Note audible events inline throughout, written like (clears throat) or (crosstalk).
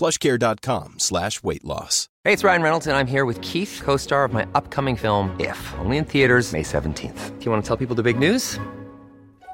plushcare.com slash weight loss. Hey, it's Ryan Reynolds, and I'm here with Keith, co star of my upcoming film, If, only in theaters, May 17th. Do you want to tell people the big news?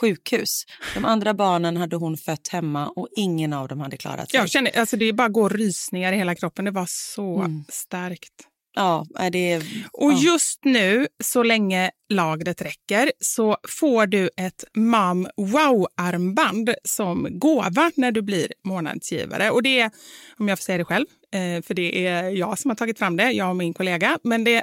sjukhus. De andra barnen hade hon fött hemma och ingen av dem hade klarat sig. Jag känner, alltså det bara går rysningar i hela kroppen. Det var så Mm. starkt. Ja, är det... Och ja. just nu, så länge lagret räcker, så får du ett Mam Wow-armband som gåva när du blir månadsgivare. Och det är, om jag får säga det själv, eh, för det är jag som har tagit fram det, jag och min kollega, men det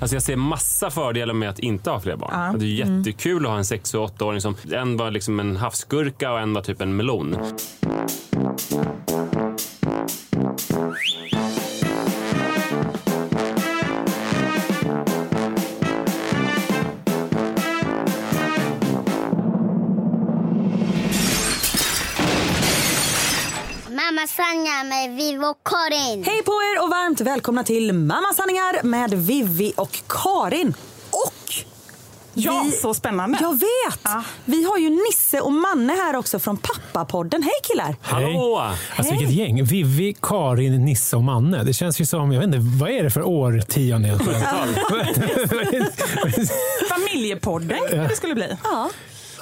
Alltså jag ser massa fördelar med att inte ha fler barn. Det är jättekul att ha en sex och åttaåring som en var liksom en havsgurka och en var typ en melon. Välkomna till Mamma sanningar med Vivi och Karin. Och Ja, Vi- så spännande. Jag vet! Ja. Vi har ju Nisse och Manne här också från Pappapodden. Hej killar! Hallå! Alltså vilket gäng. Vivi, Karin, Nisse och Manne. Det känns ju som, jag vet inte, vad är det för årtionde (laughs) (laughs) egentligen? Familjepodden kanske det skulle bli. Ja.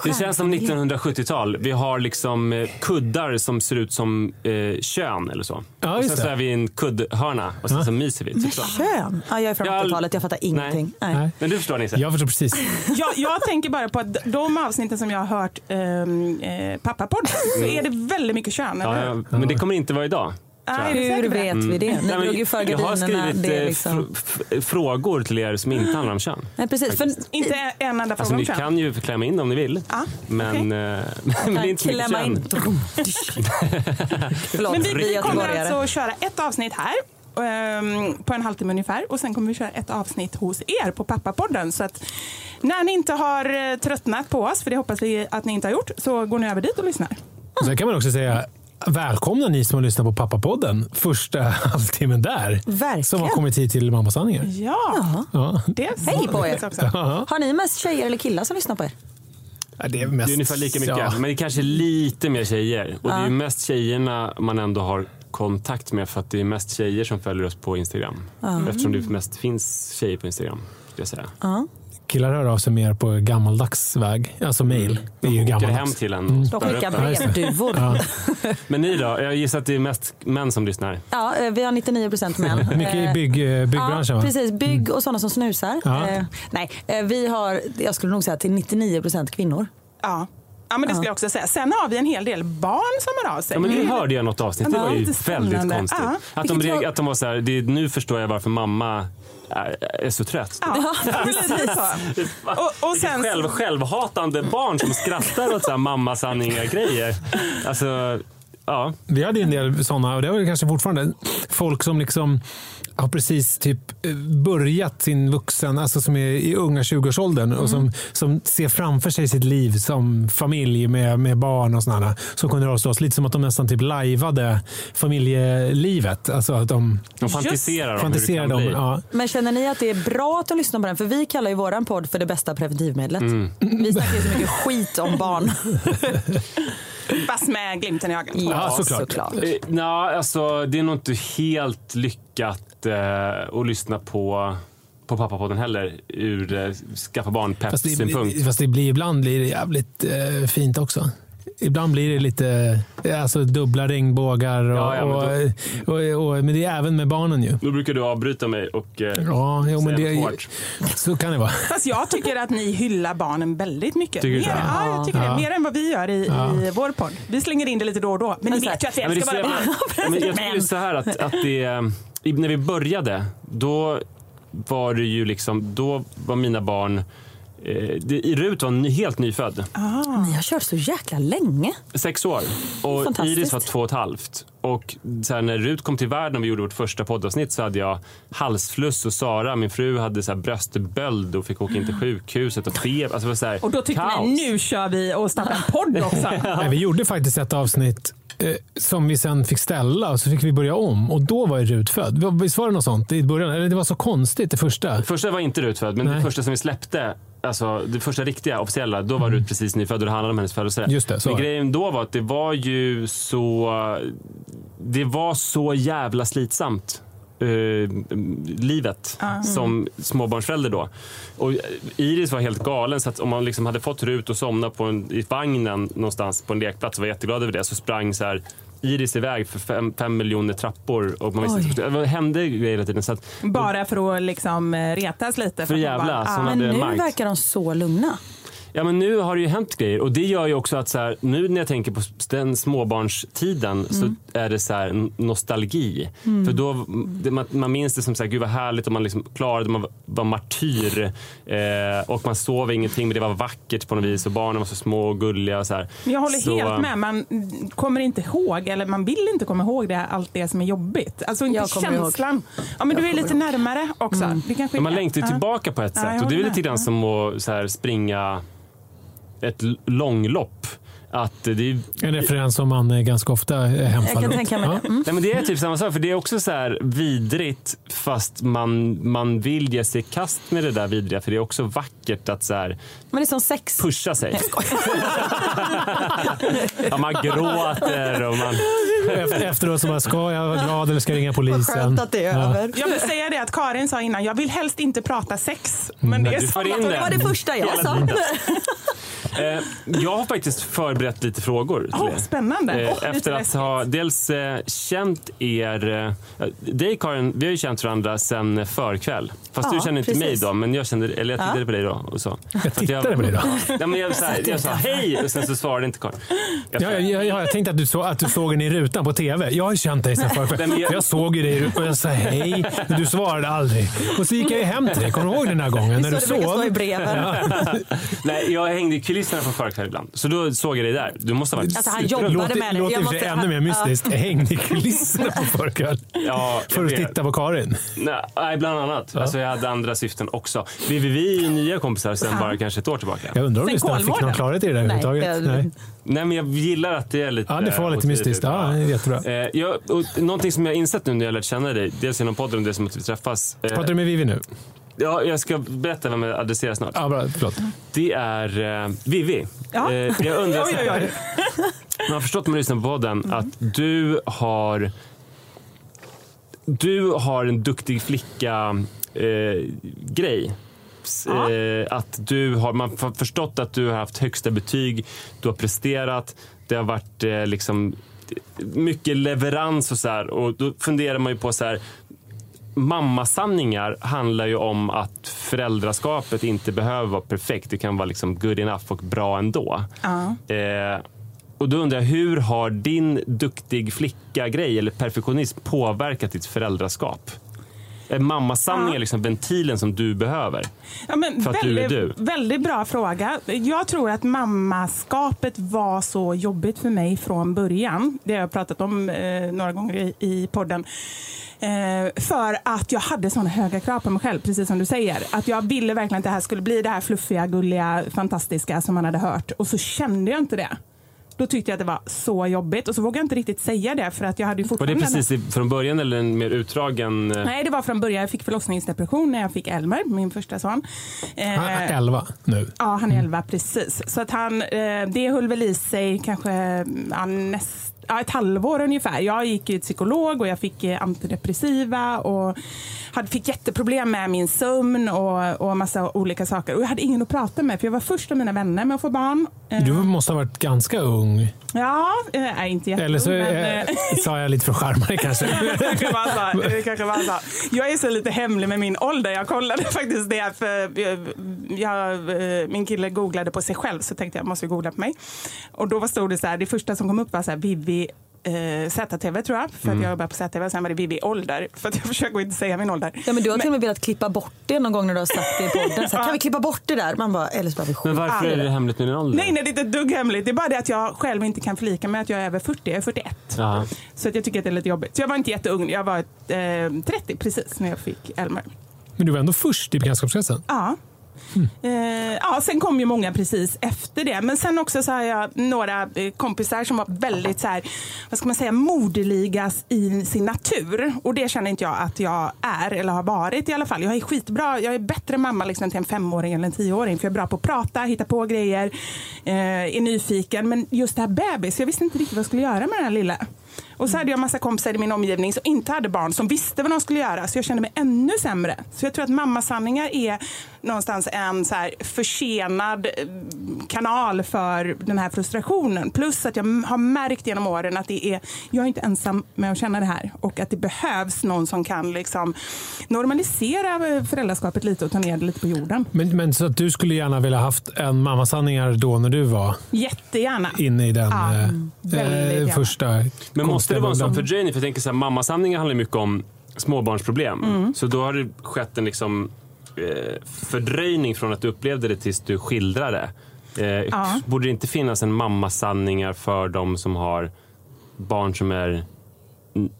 Det känns som 1970-tal. Vi har liksom eh, kuddar som ser ut som eh, kön eller så. Ja, och sen så är vi i en kuddhörna och sen så myser vi. Typ så. Kön? Ja, jag är från Ja, 80-talet, jag fattar ingenting. Nej. Nej. Men du förstår Nisse? Jag förstår precis. (laughs) Jag, jag tänker bara på att de avsnitten som jag har hört um, eh, Pappapodden så är det väldigt mycket kön, Ja, ja, men det kommer inte vara idag. Säker Hur det? vet vi det? Ni Mm. Nej, men drog ju för jag har skrivit Det eh, liksom... fr- frågor till er som inte handlar om kön. Nej, precis. För, Inte en enda Alltså, fråga ni om kön. kan ju klämma in om ni vill. Ja, men, okej. eh, (laughs) men det är inte så mycket kön. in. (laughs) Förlåt, Men vi, vi kommer alltså köra ett avsnitt här ehm, på en halvtimme ungefär och sen kommer vi köra ett avsnitt hos er på Pappapodden. Så att när ni inte har eh, tröttnat på oss, för det hoppas vi att ni inte har gjort, så går ni över dit och lyssnar. Sen kan man också säga Välkomna ni som har lyssnat på Pappapodden. Första halvtimmen där. Verkligen. Som har kommit hit till Mammasanningar. Ja, Ja. det är Hej på er. Också. Har ni mest tjejer eller killar som lyssnar på er? Ja, Det är, mest, Det är ungefär lika mycket, Ja. men det är kanske lite mer tjejer. Och det är ju mest tjejerna man ändå har kontakt med för att det är mest tjejer som följer oss på Instagram. Eftersom det mest finns tjejer på Instagram. Skulle jag säga. Killar hör av sig mer på gammaldags väg. Alltså mail. Det är ju Åker hem gammaldags. till en och De skickar brevduvor. Ja. (laughs) Men ni då? Jag gissar att det är mest män som lyssnar. eh, vi har 99 procent män. (laughs) Mycket i Eh, bygg, eh, byggbranschen Ja, precis. Bygg och sådana som snusar. Ja. Nej, vi har, jag skulle nog säga till 99 procent kvinnor. Ja. Ja, men det skulle jag också säga. Sen har vi en hel del barn som hör av sig. Ja, men det hörde jag något avsnitt. Det Ja, var ju väldigt konstigt. Ja. Att, de, att de var så här, det, nu förstår jag varför mamma är, är så trött. Ja. (laughs) Och, och sen, Själv, självhatande barn som skrattar åt mammasanningar-grejer. Alltså, ja. Vi hade en del sådana och det har vi kanske fortfarande. Folk som liksom har precis typ eh, börjat sin vuxen, alltså som är i unga 20-årsåldern och som, som ser framför sig sitt liv som familj med, med barn och sådana. Som kunde höra oss lite som att de nästan typ lajvade familjelivet. Alltså att de De fantiserar om hur det kan bli. ja, Men känner ni att det är bra att de lyssnar på den? För vi kallar ju våran podd för det bästa preventivmedlet. Vi snackar ju så mycket skit om barn. (laughs) fast med glimten i ögat. Ja, såklart. Eh, Nej, alltså det är nog inte helt lyckat eh, att lyssna på på pappapodden heller ur eh, skaffa Fast barn-pepp-synpunkt. det, fast det blir, ibland blir det jävligt eh, fint också. Ibland blir det lite alltså, dubbla regnbågar. Och, Ja, ja, men och, och, och, men det är även med barnen ju. Då brukar du avbryta mig och eh, Ja, jo, men säga det, något hårt. så kan det vara. Fast jag tycker att ni hyllar barnen väldigt mycket. Tycker du mer, ja, jag tycker Ja. det. Mer än vad vi gör i, i vår podd. Vi slänger in det lite då och då. Men ni så här- vet ju att vi Ja, men det är älskar så våra barn. Ja, men jag tycker (laughs) så här att, att det, när vi började, då var det ju liksom, då var mina barn eh, det, Rut var ny, helt nyfödd, Ni har kört så jäkla länge. sex år. Och. Iris var två och ett halvt. Och så här, när Rut kom till världen och vi gjorde vårt första poddavsnitt så hade jag halsfluss och Sara, min fru, hade så här bröstböld och fick åka in till sjukhuset och feber. Alltså, Och då tyckte kaos. ni nu kör vi och startar en podd också. (laughs) Nej, vi gjorde faktiskt ett avsnitt som vi sen fick ställa och så fick vi börja om. Och då var ju Rut född. Visst var det något sånt i början? Eller det var så konstigt det första. Första var inte Rut född, men Nej. det första som vi släppte, alltså det första riktiga officiella, då var Rut precis nyfödd och det handlade om hennes födelsedag. Mm. Just det, så men det. grejen då var att det var ju så, det var så jävla slitsamt. Eh, livet som småbarnsförälder då. Och Iris var helt galen så att om man liksom hade fått Rut att somna på en, i vagnen någonstans på en lekplats och var jätteglad över det så sprang så här Iris iväg för fem, fem miljoner trappor och man visste inte, det hände grejer hela tiden. Så att, Bara för att liksom eh, retas lite. För att jävla, bara- hade Men nu märkt. verkar de så lugna. Ja men nu har det ju hänt grejer och det gör ju också att så här, nu när jag tänker på den småbarnstiden så är det så här nostalgi. För då, det, man, man minns det som så här, gud vad härligt och man liksom klarade, man var, martyr eh, och man sov ingenting men det var vackert på något vis och barnen var så små och gulliga. Och så här. Men jag håller Så, helt med. Man kommer inte ihåg, eller man vill inte komma ihåg det, allt det som är jobbigt. Alltså inte kommer ihåg. känslan. Ja, men du är lite närmare också. Det kanske Men man längtar ju ja. tillbaka på ett Ja, sätt jag och det är lite grann som att så här, springa ett långlopp. Att det är, En referens som man eh, ganska ofta hemfaller Jag kan åt. tänka mig Ja. det. Mm. Nej, men det är typ samma sak, för det är också så här vidrigt fast man, man vill ge sig i kast med det där vidriga för det är också vackert att så här Men det är som sex. pusha sig. (laughs) ja, man gråter och man... Efter- Efteråt så bara, ska jag vara glad eller ska jag ringa polisen? Skönt att det är Ja. över. Jag vill säga det att Karin sa innan, jag vill helst inte prata sex. Men det är du får in det. Det var det första jag sa. Eh, jag har faktiskt förberett lite frågor till Åh, er. spännande. Eh, lite Efter att ha dels eh, känt er... Eh, dig Karin, vi har ju känt varandra sen förkväll. Fast Ja, du känner inte precis. mig då, men jag kände, eller jag tittade på dig då. Och så. Jag tittade på dig då? (laughs) Ja, men jag, så här, jag sa hej och sen så svarade inte Karin. Jag Ja, ja, ja, jag tänkte att du, så, att du såg den i rutan på tv. Jag har känt dig sen Nej, förr. men jag- Jag såg ju dig och jag sa hej, men du svarade aldrig. Och så gick jag ju hem till dig. Kommer du ihåg den här gången? Det är När du det sov? stå i breven. (laughs) Nej, jag hängde i kulisserna från förkväll ibland. Så då såg jag dig där. Du måste ha varit Alltså, han jobbade Låter, med det. låter Jag i och för sig måste- ännu mer mystiskt. Jag hängde i kulisserna på förkväll. (laughs) Ja, jag För att vet. titta på Karin. Nej, bland annat. Alltså, jag hade andra syften också. Vi, vi, vi är nya kompisar sen bara kanske ett år tillbaka. Jag undrar om Sen lyssnarna fick någon klarhet i det där Nej, överhuvudtaget. det- Nej. Nej, men jag gillar att det är lite... Ja, det får vara lite otydligt. mystiskt. Ja, det är jättebra. Eh, jag, och någonting som jag har insett nu när jag har lärt känna dig, dels genom podden och dels som att vi träffas. Eh, Pratar du med Vivi nu? Ja, jag ska berätta vem jag adresserar snart. Ja, bra. Förlåt. Det är eh, Vivi. Ja. Eh, jag undrar Oj, oj, oj. Man har förstått när man lyssnar på podden att du har du har en duktig flicka eh, Ja. Eh, att du har, man har förstått att du har haft högsta betyg, du har presterat, det har varit eh, liksom mycket leverans och så här. Och då funderar man ju på så här Mammasanningar handlar ju om att föräldraskapet inte behöver vara perfekt. Det kan vara liksom good enough och bra ändå. Ja. Eh, och då undrar jag, hur har din duktig flicka-grej eller perfektionism påverkat ditt föräldraskap? Är mammasanningar Ja. liksom ventilen som du behöver? Ja, För att du är väldigt, du. Väldigt bra fråga. Jag tror att mammaskapet var så jobbigt för mig från början. Det har jag pratat om eh, några gånger i, i podden. Eh, för att jag hade såna höga krav på mig själv, precis som du säger. Att jag ville verkligen att det här skulle bli det här fluffiga, gulliga, fantastiska som man hade hört. Och så kände jag inte det. Då tyckte jag att det var så jobbigt och så vågade jag inte riktigt säga det för att jag hade ju Var det fortfarande... precis i- från början eller en mer utdragen? eh, Nej, det var från början. Jag fick förlossningsdepression när jag fick Elmer, min första son. Eh, Han är 11 nu. Ja, han är 11 precis. Så att han, eh, det höll väl i sig kanske ja, näst, ja, ett halvår ungefär. Jag gick till psykolog och jag fick eh, antidepressiva och hade, fick jätteproblem med min sömn och, och massa olika saker. Och jag hade ingen att prata med för jag var först av mina vänner med att få barn. Eh, Du måste ha varit ganska ung. Ja, eh, nej, inte jätteung. Eller så men, eh, eh, (laughs) sa jag lite för charmig kanske. (laughs) det kanske var så. (laughs) Det kanske var så. Jag är så lite hemlig med min ålder. Jag kollade faktiskt det. För jag, eh, min kille googlade på sig själv så tänkte jag måste googla på mig. Och då stod det så här, det första som kom upp var så här, Vivi eh, ZTV tror jag, för att jag jobbar på ZTV. Sen var det Vivi ålder, för att jag försöker inte säga min ålder. Ja, men du har till och med velat klippa bort det någon gång när du har sagt det i podden. Så här, kan vi klippa bort det där? Man bara, eller så bara vi Men varför är det hemligt med din ålder? Nej, nej, det är inte ett dugg hemligt. Det är bara det att jag själv inte kan förlika med att jag är över 40. Jag är 41. Ja. Så att jag tycker att det är lite jobbigt. Så jag var inte jätteung. Jag var eh, 30 precis när jag fick Elmer. Men du var ändå först i bekantskapskretsen. Ja. Eh, ja, sen kom ju många precis efter det. Men sen också så har jag några eh, kompisar som var väldigt så här, vad ska man säga, moderligas i sin natur. Och det känner inte jag att jag är, eller har varit i alla fall. Jag är skitbra, jag är bättre mamma liksom till en femåring eller en tioåring. För jag är bra på att prata, hitta på grejer, eh, är nyfiken. Men just det här bebis, jag visste inte riktigt vad jag skulle göra med den här lilla. Och så hade jag massa kompisar i min omgivning som inte hade barn, som visste vad de skulle göra. Så jag kände mig ännu sämre. Så jag tror att mammasanningar är någonstans en så här försenad eh, kanal för den här frustrationen. Plus att jag har märkt genom åren att det är, jag är inte ensam med att känna det här. Och att det behövs någon som kan liksom normalisera eh, föräldraskapet lite och ta ner det lite på jorden. Men, men så att du skulle gärna vilja haft en mammasanningar då när du var Jättegärna. inne i den Ja, eh, eh, första Men måste det vara en sån bubblan? för jag tänker så här, mammasamlingar handlar mycket om småbarnsproblem. Så då har det skett en liksom, eh, fördröjning från att du upplevde det tills du skildrade. Eh, Ja. Borde det inte finnas en mammasanningar för de som har barn som är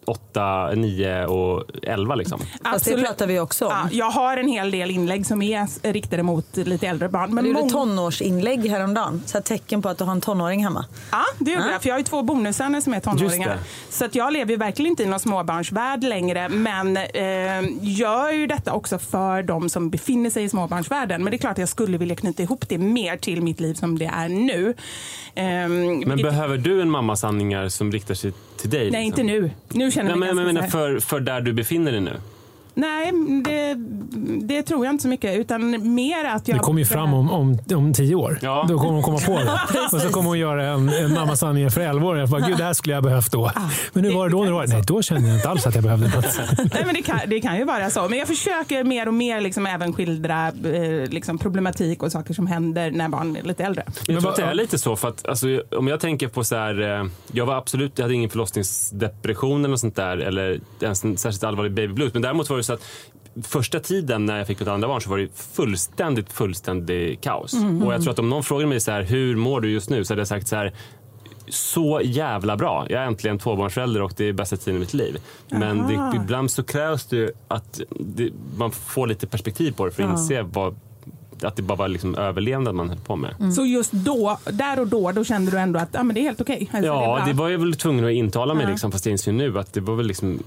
8, 9 och 11 liksom. Fast det pratar vi också om. Ja, jag har en hel del inlägg som är riktade mot lite äldre barn. Men du gjorde tonårsinlägg häromdagen. Så här tecken på att du har en tonåring hemma. Ja, det gjorde Ja. jag. För jag har ju två bonussöner som är tonåringar. Så att jag lever ju verkligen inte i någon småbarnsvärld längre. Men eh, gör ju detta också för de som befinner sig i småbarnsvärlden. Men det är klart att jag skulle vilja knyta ihop det mer till mitt liv som det är nu. Ehm, Men behöver du en mammasanningar som riktar sig till dig? Nej, liksom? inte nu. Nu känner jag mig men, men, ganska men här- för, för där du befinner dig nu? Nej, det, det tror jag inte så mycket. Utan mer att jag... Det kommer ju fram om, om, om tio år. Ja. Då kommer hon komma på det. (laughs) och så kommer hon göra en, en mammasanning för 11 år. Jag bara, Gud, det här skulle jag behövt då. Men hur var det då? När det var? Nej, då kände jag inte alls att jag behövde något. (laughs) Nej, men det, kan, det kan ju vara så. Men jag försöker mer och mer liksom även skildra eh, liksom problematik och saker som händer när barn är lite äldre. Men jag tror att det är lite så. För att, alltså, om jag tänker på så här, eh, jag var absolut, jag hade ingen förlossningsdepression eller något sånt där. Eller ens en särskilt allvarlig baby blues. Men däremot var det så att första tiden när jag fick mitt andra barn så var det fullständigt, fullständigt kaos. Och jag tror att om någon frågade mig så här, hur mår du just nu? Så hade jag sagt så här, så jävla bra. Jag är äntligen tvåbarnsförälder och det är bästa tiden i mitt liv. Men det, ibland så krävs det att det, man får lite perspektiv på det för att inse vad, att det bara var liksom överlevnad man höll på med. Så just då, där och då, då kände du ändå att ah, men det är helt okej. Alltså, Ja, det, bra. var jag väl tvungen att intala mig, liksom, fast jag inser nu att det var väl liksom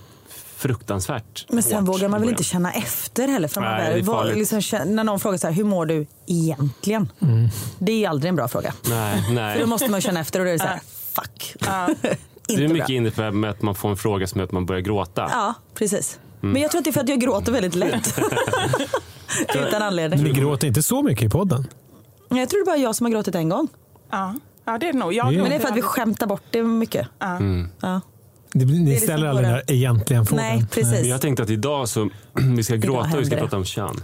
fruktansvärt Men sen hårt vågar man väl inte känna efter heller. För man Nej, väl- det är liksom, när någon frågar så här, hur mår du egentligen? Det är aldrig en bra fråga. Nej, För nej. då måste man känna efter och då är det så här, (laughs) fuck. Det inte är bra. mycket inne på med att man får en fråga som gör att man börjar gråta. Ja, precis. Mm. Men jag tror att det är för att jag gråter väldigt lätt. (laughs) (laughs) Utan Men anledning. ni gråter inte så mycket i podden. Jag tror det är bara jag som har gråtit en gång. Ja. ja, det är det nog. Jag är- Men det är för att vi skämtar bort det mycket. Mm. Ja. Ni, ni liksom ställer aldrig den där egentligen frågan. Nej, precis. Men jag tänkte att idag så (clears throat) vi ska gråta och vi ska det. prata om kön. (laughs)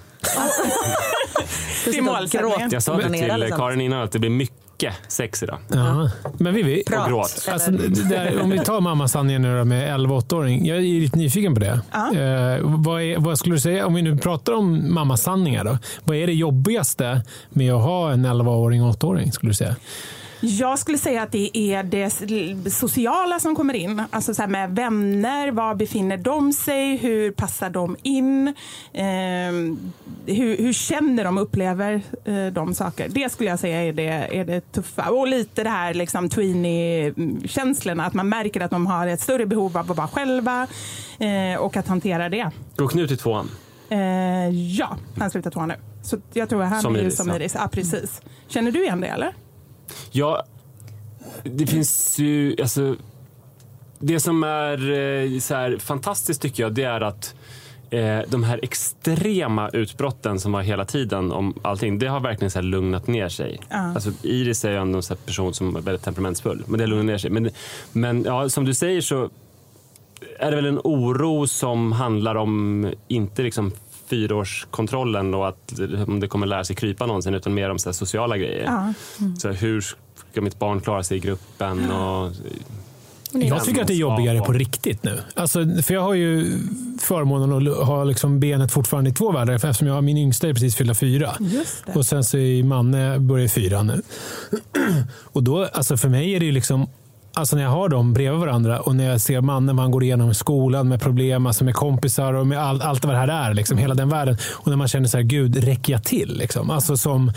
Det är målsättningen. Jag sa det till liksom. Karin innan att det blir mycket sex idag. Ja. Men Vivi, Prat. Och gråt. Alltså, det där, om vi tar mammasanningen nu då med 11-8-åring. Jag är lite nyfiken på det. Eh, vad, är, vad skulle du säga, om vi nu pratar om mammasanningar då. Vad är det jobbigaste med att ha en 11-åring och 8-åring skulle du säga? Jag skulle säga att det är det sociala som kommer in. Alltså så här med vänner, var befinner de sig? Hur passar de in? Ehm, hur, hur känner de och upplever eh, de saker? Det skulle jag säga är det, är det tuffa. Och lite det här liksom tweenie-känslorna. Att man märker att de har ett större behov av att vara själva eh, och att hantera det. Gå Knut i tvåan. Eh, ja, han slutar tvåan nu. Så jag tror att han Som är ju Iris, som. Iris. Ja, precis. Känner du igen det eller? Ja, det finns ju... Alltså, det som är eh, så här, fantastiskt tycker jag, det är att eh, de här extrema utbrotten som var hela tiden om allting, det har verkligen så lugnat ner sig. Alltså, Iris är ju ändå en person som är väldigt temperamentsfull, men det har lugnat ner sig. Men, men ja, som du säger så är det väl en oro som handlar om inte liksom fyraårskontrollen och att om det kommer lära sig krypa någonsin utan mer om så här sociala grejer. Så här, hur ska mitt barn klara sig i gruppen? Och, Jag tycker att det är jobbigare på riktigt nu. Alltså, för jag har ju förmånen att ha liksom benet fortfarande i två världar eftersom jag har min yngsta är precis fyllda fyra. Just det. Och sen så är Manne börjar fyra nu. (clears throat) Och då, alltså för mig är det ju liksom Alltså när jag har dem bredvid varandra och när jag ser mannen vad han går igenom i skolan med problem, alltså med kompisar och med all, allt vad det här är, liksom, hela den världen. Och när man känner så här, gud, räcker jag till? Liksom? Alltså som,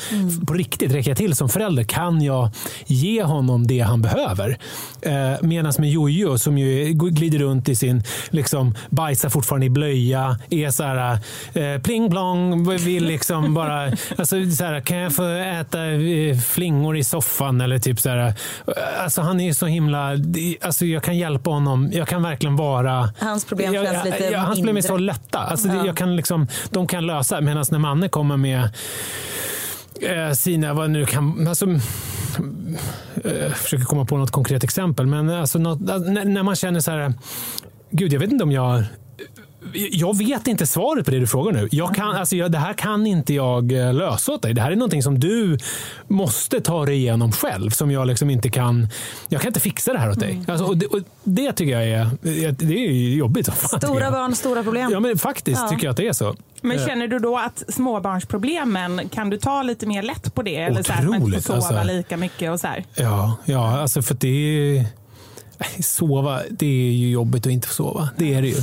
På riktigt, räcker jag till som förälder? Kan jag ge honom det han behöver? Eh, Medan med Jojo som ju glider runt i sin, liksom, bajsar fortfarande i blöja, är så här, eh, pling plong, vill liksom (laughs) bara, alltså, så här, kan jag få äta eh, flingor i soffan? Eller typ så här, eh, alltså han är ju så himla, alltså jag kan hjälpa honom, jag kan verkligen vara Hans problem jag, känns lite jag, Hans problem är så lätta. Alltså, det, jag kan liksom, de kan lösa, medan när Manne kommer med eh, sina, vad nu kan, alltså, eh, försöker komma på något konkret exempel, men alltså något, när man känner så här, gud jag vet inte om jag jag vet inte svaret på det du frågar nu. Jag kan, alltså jag, det här kan inte jag eh, lösa åt dig. Det här är någonting som du måste ta dig igenom själv. Som jag liksom inte kan. Jag kan inte fixa det här åt dig. Alltså, och det, och det tycker jag är, det är ju jobbigt. fan, Stora barn, stora problem. Ja, men faktiskt Ja. tycker jag att det är så. Men Eh, känner du då att småbarnsproblemen, kan du ta lite mer lätt på det? Eller så här, att man inte Otroligt, får sova alltså. lika mycket och så här? Ja, ja alltså för det (laughs) Sova, det är ju jobbigt att inte få sova. Det är det ju.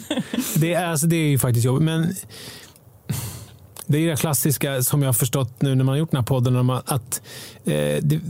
(laughs) det, är, alltså, det är ju faktiskt jobbigt. Men det är det klassiska som jag har förstått nu när man har gjort den här podden. om Att, eh, det,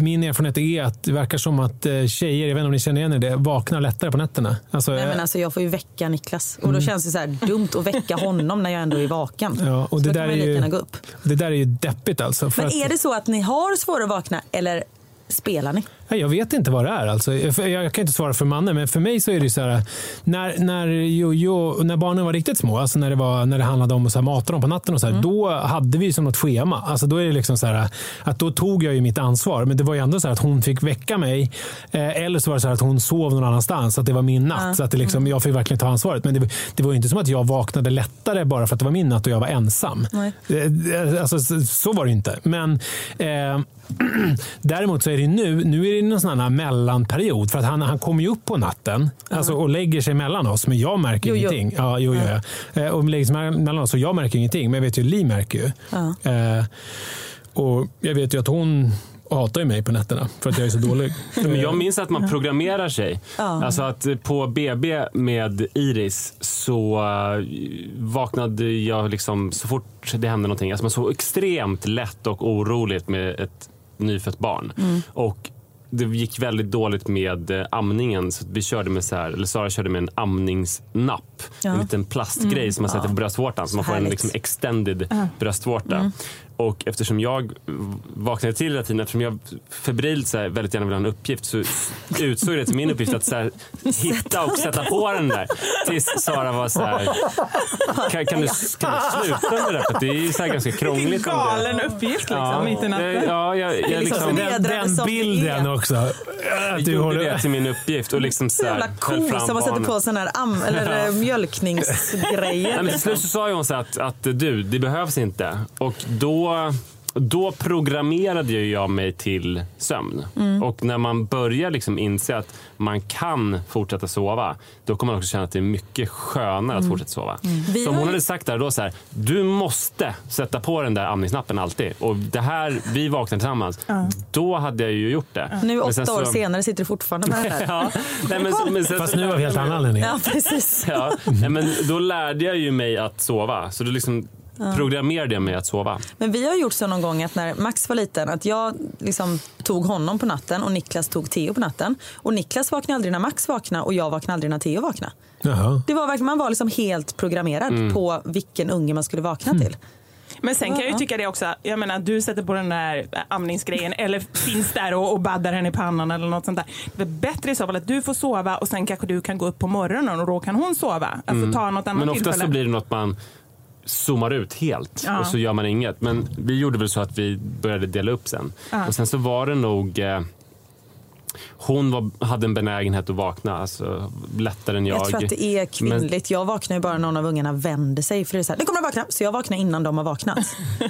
min erfarenhet är att det verkar som att eh, tjejer, jag vet inte om ni känner igen er det, vaknar lättare på nätterna. Alltså, Nej, eh, men alltså, jag får ju väcka Niklas och då känns det så här dumt att väcka honom när jag ändå är vaken. ja, och så det, där är ju gå upp. det där är ju deppigt alltså. Men att, är det så att ni har svårare att vakna eller spelar ni? Nej, Jag vet inte vad det är. Alltså. Jag kan inte svara för mannen, men för mig så är det så här. När, när, Jojo, när barnen var riktigt små, alltså när, det var, när det handlade om att så här, mata dem på natten, och så här, då hade vi som något schema. Alltså, då, är det liksom så här, att då tog jag ju mitt ansvar, men det var ju ändå så här att hon fick väcka mig. Eh, eller så var det så att hon sov någon annanstans, att det var min natt. Så att det liksom, jag fick verkligen ta ansvaret. Men det, det var ju inte som att jag vaknade lättare bara för att det var min natt och jag var ensam. Nej. Eh, Alltså, så, så var det inte. Men eh, (clears throat) däremot så är det nu, nu är det någon sån här mellanperiod. För att han, han kommer ju upp på natten alltså, och lägger sig mellan oss. Men jag märker Jo, jo. ingenting. Ja, jo, jo, ja. Eh, Och lägger sig mellan oss och jag märker ingenting. Men jag vet ju, Li märker ju. Ja. Eh, och jag vet ju att hon hatar ju mig på nätterna för att jag är så dålig. (laughs) Men jag minns att man programmerar sig. Ja. Alltså att på BB med Iris så eh, vaknade jag liksom så fort det hände någonting. Alltså man så extremt lätt och oroligt med ett nyfött barn. Mm. Och det gick väldigt dåligt med eh, amningen. Så vi körde med så här, eller Sara körde med en amningsnapp. Ja. En liten plastgrej som man sätter på bröstvårtan. Så man får en liksom extended bröstvårta. Och eftersom jag vaknade till hela tiden, eftersom jag febrilt så här, väldigt gärna vill ha en uppgift så utsåg det till min uppgift att så här, hitta och sätta på den där. Tills Sara var så här, kan, kan, du, kan du sluta med det? För att det är ju så här ganska krångligt. Vilken galen uppgift liksom, mitt i natten. Ja, jag, jag, liksom liksom, det- den, den som det bilden också. jag Att du gjorde håller- det till min uppgift och liksom så Så här, jävla ko fram som man sätter barnet. på sån här am eller eh, mjölkningsgrejer. Till slut så sa ju hon så här att, att du, det behövs inte. Och då, då programmerade jag mig till sömn. Mm. Och när man börjar liksom inse att man kan fortsätta sova, då kommer man också känna att det är mycket skönare att fortsätta sova. Mm. Vi Så om har hon hade sagt där då så här, du måste sätta på den där amningsnappen alltid. Och det här, vi vaknar tillsammans. Då hade jag ju gjort det. Nu åtta sen år så- senare sitter du fortfarande med det här. (laughs) Ja, nej, men, (laughs) men sen, Fast nu av helt annan anledning. Ja, precis. Ja, nej, men då lärde jag ju mig att sova. Så då liksom programmerade jag mig att sova. Men vi har gjort så någon gång att när Max var liten att jag liksom tog honom på natten och Niklas tog Theo på natten. Och Niklas vaknade aldrig när Max vaknade och jag vaknade aldrig när Theo vaknade. Jaha. Det var verkligen, man var liksom helt programmerad Mm. på vilken unge man skulle vakna Mm. till. Men sen kan jag ju Ja. tycka det också, jag menar du sätter på den där amningsgrejen eller finns där och, och baddar henne i pannan eller något sånt där. Det är bättre i så fall att du får sova och sen kanske du kan gå upp på morgonen och då kan hon sova. Alltså ta något annat Mm. Men oftast tillfälle. så blir det något man zoomar ut helt Ja. och så gör man inget. Men vi gjorde väl så att vi började dela upp sen. Ja. Och sen så var det nog eh, hon var, hade en benägenhet att vakna, alltså lättare än jag. Jag, tror att det är kvinnligt. Jag vaknar ju bara när någon av ungarna vänder sig. För det är så här, nu kommer de vakna. Så jag vaknar innan de har vaknat.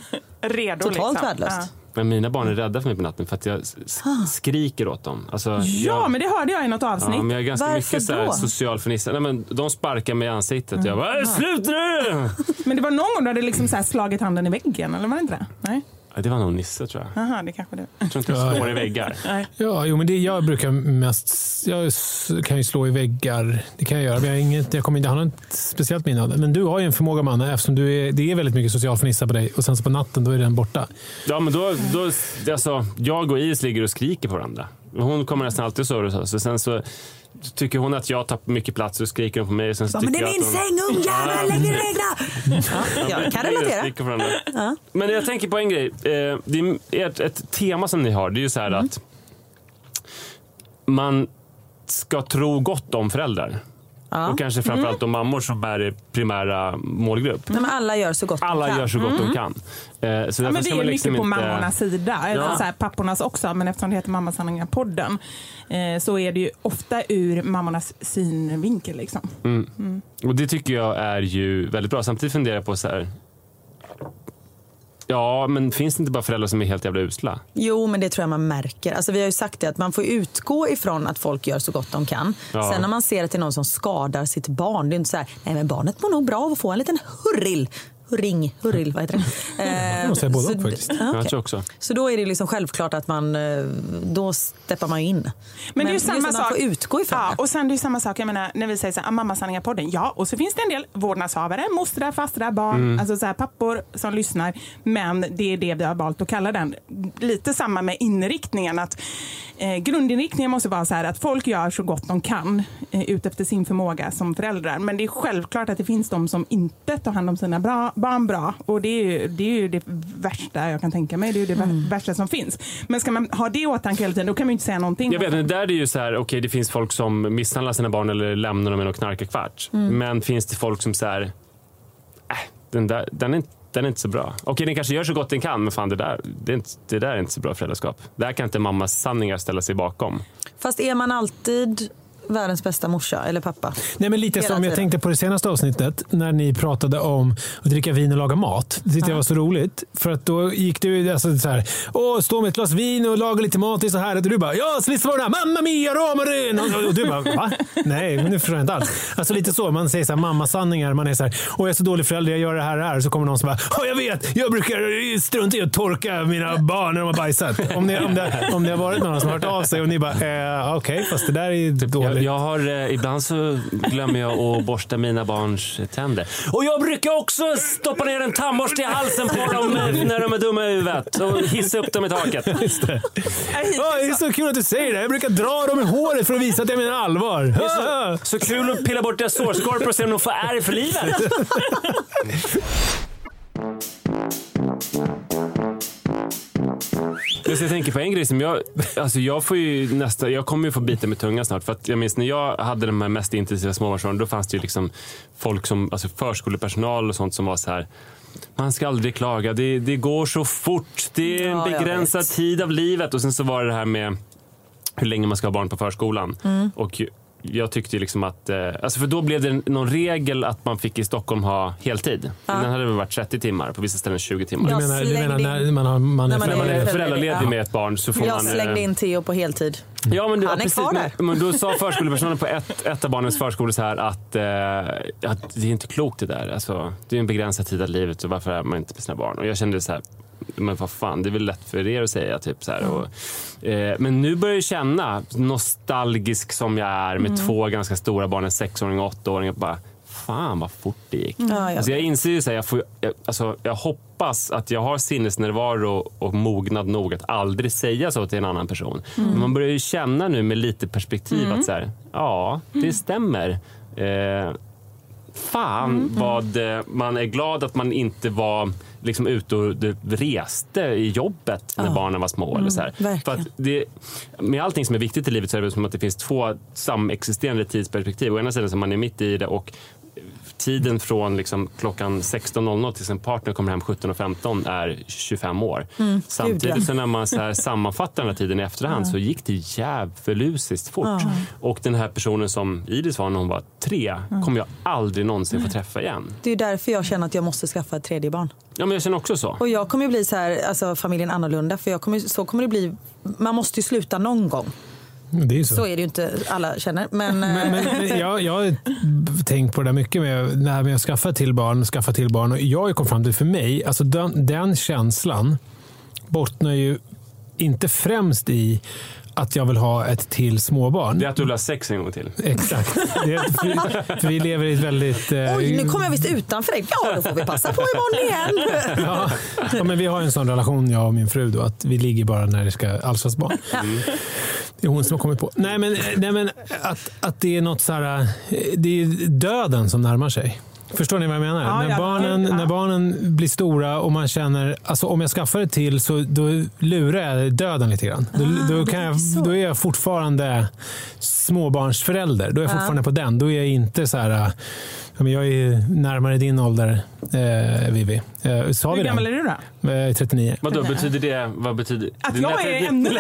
(laughs) Redo Totalt liksom. värdelöst. Ja. Men mina barn är rädda för mig på natten för att jag s- skriker åt dem. Alltså, Ja, jag, men det hörde jag i något avsnitt. Ja, men jag är ganska Varför mycket så här social fernissa. Nej, men De sparkar mig i ansiktet. Jag bara, "Äh, sluta nu! (laughs) Men det var någon gång du hade liksom så slagit handen i väggen, eller var det inte det? Nej? Ja, Det var nog Nisse tror jag. Jaha, det kanske det. Jag tror inte jag slår i väggar. Nej. Ja, jo, men det, jag brukar mest... Jag kan ju slå i väggar. Det kan jag göra. Men jag, har inget, jag, kommer inte, har inte speciellt minne av det. Men du har ju en förmåga, Manne, eftersom du är, det är väldigt mycket social fernissa på dig. Och sen så på natten, då är den borta. Ja, men då, då, alltså, jag och Iris ligger och skriker på varandra. Hon kommer nästan alltid och sover hos oss. Så sen så tycker hon att jag tar mycket plats och skriker hon på mig. Sen så men det är min hon- säng, ungjävel! Lägg egna! Ja, jag kan och relatera. varandra. Men jag tänker på en grej. Eh, Det är ett, ett tema som ni har. Det är ju så här Mm. att man ska tro gott om föräldrar. Och kanske framförallt de mammor som är primära målgrupp. Men alla gör så gott de Alla kan. gör så gott de kan. Eh, Så Ja, men vi ska är man mycket liksom på inte... mammornas sida, eller Ja. så här, pappornas också, men eftersom det heter Mamma sanningar-podden eh, så är det ju ofta ur mammornas synvinkel. Liksom. Mm. Och det tycker jag är ju väldigt bra. Samtidigt funderar jag på så här. Ja, men finns det inte bara föräldrar som är helt jävla usla? Jo, men det tror jag man märker. Alltså, vi har ju sagt det att man får utgå ifrån att folk gör så gott de kan. Ja. Sen när man ser att det är någon som skadar sitt barn, det är inte så här, nej men barnet mår nog bra av att få en liten hurril. Hurring, hurril, vad heter det? (laughs) Jag måste säga både så- och faktiskt. Jag också. Så då är det liksom självklart att man, eh, då steppar man in. Men det är ju samma att man sak. får utgå ifrån ja, och sen det är ju samma sak jag menar, när vi säger så här, "Ah, mammasanningar-podden. Ja, och så finns det en del vårdnadshavare, mostrar, fastrar, barn, Mm. alltså så här, pappor som lyssnar. Men det är det vi har valt att kalla den. Lite samma med inriktningen. Att, eh, grundinriktningen måste vara så här att folk gör så gott de kan eh, ut efter sin förmåga som föräldrar. Men det är självklart att det finns de som inte tar hand om sina bra, barn bra. Och det är, ju, det är ju det värsta jag kan tänka mig. Det är ju det Mm. värsta som finns. Men ska man ha det i åtanke hela tiden, då kan man ju inte säga någonting. Jag vet, men där är det ju så här, okej det finns folk som misshandlar sina barn eller lämnar dem i någon knarkarkvart. Mm. Men finns det folk som säger, äh, den, där, den, är, inte- den är inte så bra. Okej, den kanske gör så gott den kan, men fan det där, det, är inte, det där är inte så bra föräldraskap. Där kan inte mammas sanningar ställa sig bakom. Fast är man alltid världens bästa morsa eller pappa? Nej, men lite Hela som jag tiden. tänkte på det senaste avsnittet när ni pratade om att dricka vin och laga mat. Det tyckte jag var så roligt. För att då gick du alltså, så här, Åh, stå med ett glas vin och laga lite mat. Det är så här. Och du bara, ja, så visst var det här, mamma mia romarin. Och, du bara, va? Nej, men nu förstår jag inte alls. Alltså lite så, man säger så här, mammasanningar. Man är så här, åh jag är så dålig förälder, jag gör det här och det här. Så kommer någon som bara, åh jag vet, jag brukar strunta i att torka mina barn när de har bajsat. Om, ni, om, det, om det har varit någon som har hört av sig och ni bara, eh, okej, fast det där är ju dåligt. Jag, jag har, eh, ibland så glömmer jag att borsta mina barns tänder. Och jag brukar också stoppa ner en tandborste i halsen på dem eh, när de är dumma i huvudet och hissa upp dem i taket. Just det. Ja, det är så kul att du säger det. Jag brukar dra dem i håret för att visa att jag menar allvar. Det är så, så kul att pilla bort deras sårskorpor och se om de får ärr för livet. (laughs) Jag tänker på en grej som jag, alltså jag får ju nästa, jag kommer ju få bita med tungan snart. För att jag minns när jag hade de här mest intensiva småbarnsåren, då fanns det ju liksom folk som, alltså förskolepersonal och sånt som var så här. Man ska aldrig klaga, det, det går så fort. Det är en Ja, begränsad tid av livet. Och sen så var det det här med hur länge man ska ha barn på förskolan. Mm. Och jag tyckte ju liksom att, eh, alltså för då blev det någon regel att man fick i Stockholm ha heltid. Den hade väl varit 30 timmar, på vissa ställen 20 timmar. Du Jag menar, du menar när man, har, man är När man När man är föräldraledig, ja. med ett barn så får Jag man... eh, slängde in Theo på heltid. Ja, men, du, Han är precis, kvar men, där. men då sa förskolepersonen på ett, ett av barnens förskolor så här att, eh, att det är inte klokt det där. Alltså, det är en begränsad tid av livet så varför är man inte med sina barn? Och jag kände så här, men vad fan, det är väl lätt för er att säga. Typ, så här, och, eh, men nu börjar jag känna, nostalgisk som jag är med Mm. två ganska stora barn, en sexåring och åttaåring. att Bara, fan vad fort det gick. Ja, jag Alltså jag inser ju så här, jag, får, jag, alltså jag hoppas att jag har sinnesnärvaro och mognad nog att aldrig säga så till en annan person. Men man börjar ju känna nu med lite perspektiv att så här, ja, det stämmer. Eh, fan vad eh, man är glad att man inte var liksom ute och reste i jobbet när barnen var små. eller så här. För verkligen. att det, med allting som är viktigt i livet så är det som att det finns två samexisterande tidsperspektiv. Å ena sidan så man är mitt i det och tiden från liksom klockan 16.00 tills en partner kommer hem 17.15 är 25 år. Samtidigt Mm. ja. så när man så här sammanfattar den här tiden i efterhand så gick det djävulusiskt fort. Och den här personen som Iris var när hon var tre kommer jag aldrig någonsin få träffa igen. Det är därför jag känner att jag måste skaffa ett tredje barn. Ja, men jag känner också så. Och jag kommer ju bli så här, alltså familjen annorlunda. För jag kommer, så kommer det bli, man måste ju sluta någon gång. Det är så. Så är det ju inte alla känner. Men, Men, men, men jag, jag har tänkt på det där mycket med, det här med att skaffa till barn. Skaffa till barn. Och jag har ju kommit fram till, för mig, alltså den, den känslan bottnar ju inte främst i att jag vill ha ett till småbarn. Det är att du vill ha sex en gång till. Exakt. Det är, för, för vi lever i ett väldigt... eh, Oj, nu kommer jag visst utanför dig. Ja, då får vi passa på imorgon igen. Ja, ja, men vi har en sån relation, jag och min fru, då, att vi ligger bara när det ska alstras barn. Det är hon som har kommit på. Nej, men, nej, men att, att det är något så här, det är döden som närmar sig. Förstår ni vad jag menar? Ja, när, ja, barnen, ja. när barnen blir stora och man känner, alltså om jag skaffar ett till så då lurar jag döden lite grann. Då, då, kan jag, då är jag fortfarande småbarnsförälder. Då är jag fortfarande på den. Då är jag inte så här, ja, men jag är närmare din ålder, eh, Vivi. Eh, sa vi Hur det? gammal är du då? Eh, 39. Vad då betyder det? Vad betyder Att det jag är ännu (laughs)